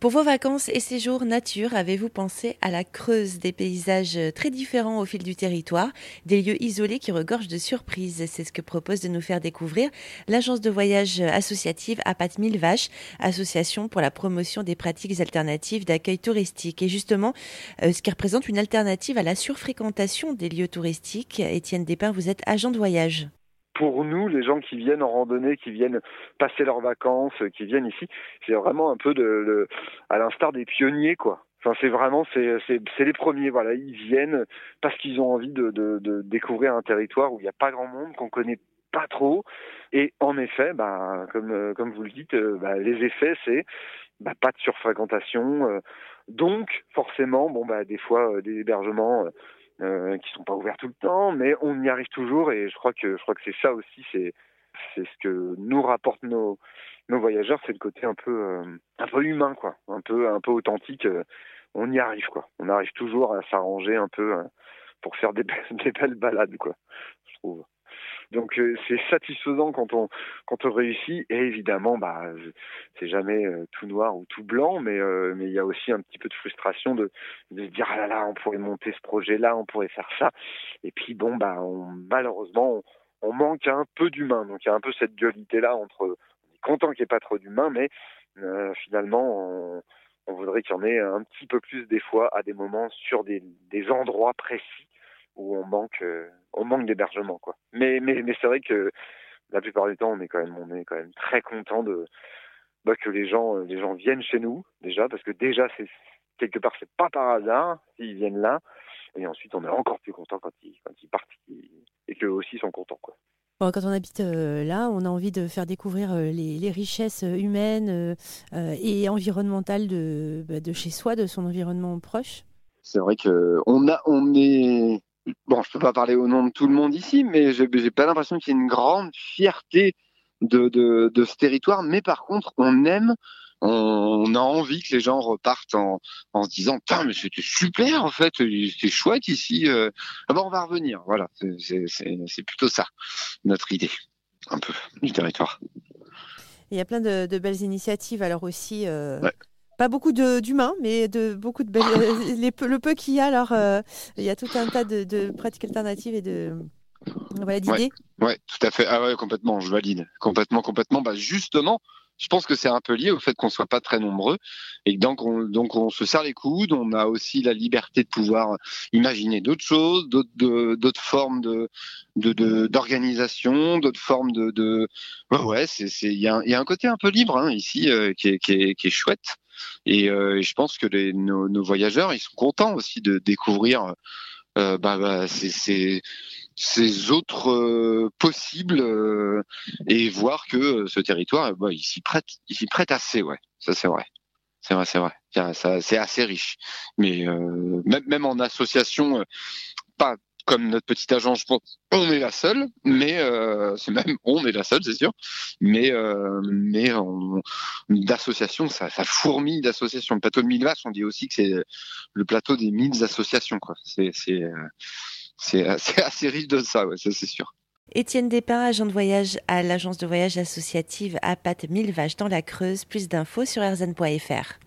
Pour vos vacances et séjours nature, avez-vous pensé à la Creuse, des paysages très différents au fil du territoire, des lieux isolés qui regorgent de surprises? C'est ce que propose de nous faire découvrir l'agence de voyage associative Apat Mille Vaches, association pour la promotion des pratiques alternatives d'accueil touristique. Et justement, euh, ce qui représente une alternative à la surfréquentation des lieux touristiques. Étienne Despins, vous êtes agent de voyage pour nous, les gens qui viennent en randonnée, qui viennent passer leurs vacances, qui viennent ici, c'est vraiment un peu de, à l'instar des pionniers, quoi. Enfin, c'est vraiment, c'est, c'est, les premiers, voilà. Ils viennent parce qu'ils ont envie de, découvrir un territoire où il n'y a pas grand monde, qu'on connaît pas trop. Et en effet, bah, comme, comme vous le dites, euh, bah, les effets, c'est bah, pas de surfréquentation. Euh, donc, forcément, bon, bah, des fois, euh, des hébergements euh, qui sont pas ouverts tout le temps, mais on y arrive toujours et je crois que je crois que c'est ça aussi, c'est c'est ce que nous rapportent nos nos voyageurs, c'est le côté un peu euh, un peu humain quoi, un peu un peu authentique. Euh, on y arrive quoi, on arrive toujours à s'arranger un peu euh, pour faire des, des belles balades quoi, je trouve. Donc euh, c'est satisfaisant quand on quand on réussit. Et évidemment bah c'est jamais euh, tout noir ou tout blanc mais euh, mais il y a aussi un petit peu de frustration de de se dire ah là là on pourrait monter ce projet là on pourrait faire ça. Et puis bon bah on, malheureusement on, manque un peu d'humain donc il y a un peu cette dualité là entre on est content qu'il n'y ait pas trop d'humain mais finalement on, on voudrait qu'il y en ait un petit peu plus des fois à des moments sur des, des endroits précis où on manque euh, on manque d'hébergement quoi. Mais mais mais c'est vrai que la plupart du temps on est quand même on est quand même très content de bah, que les gens euh, les gens viennent chez nous déjà parce que déjà c'est quelque part c'est pas par hasard s'ils viennent là et ensuite on est encore plus content quand ils quand ils partent et qu'eux aussi sont contents quoi. quand on habite euh, là, on a envie de faire découvrir les, les, richesses humaines et environnementales de, bah, de chez soi, de son environnement proche. C'est vrai que on a, on est, bon, je peux pas parler au nom de tout le monde ici, mais j'ai pas l'impression qu'il y ait une grande fierté de, de, de, ce territoire. Mais par contre, on aime, on, a envie que les gens repartent en, en se disant, putain, mais c'était super en fait, c'est chouette ici. Euh. Ah on va revenir. Voilà, c'est plutôt ça notre idée, un peu du territoire. Il y a plein de, de belles initiatives alors aussi. Euh, pas beaucoup d'humains, mais de beaucoup de belles, euh, les, le peu qu'il y a. Alors, euh, il y a tout un tas de, de pratiques alternatives et de voilà d'idées. Ouais, tout à fait. Ah ouais, complètement. Je valide. Complètement, complètement. Bah justement, je pense que c'est un peu lié au fait qu'on soit pas très nombreux et donc on, donc on se serre les coudes. On a aussi la liberté de pouvoir imaginer d'autres choses, d'autres formes de d'organisation, d'autres formes de, de ouais, c'est il y a, y a un côté un peu libre hein, ici euh, qui, est, qui, est, qui est chouette. Euh, et, je pense que nos, voyageurs, ils sont contents aussi de découvrir euh, bah, bah, ces, autres euh, possibles euh, et voir que ce territoire, bah, il s'y prête, il s'y prête assez, ouais. Ça c'est vrai. C'est vrai, c'est vrai. C'est assez riche. Mais même, même en association, pas comme notre petite agence, on est la seule, mais euh, c'est même on est la seule, c'est sûr. Mais euh, mais d'associations, ça, ça fourmille d'associations. Le plateau de mille vaches, on dit aussi que c'est le plateau des mille associations. C'est c'est euh, c'est assez riche de ça, c'est sûr. Étienne Despins, agent de voyage à l'agence de voyage associative APAT Mille Vaches dans la Creuse. Plus d'infos sur rzn.fr.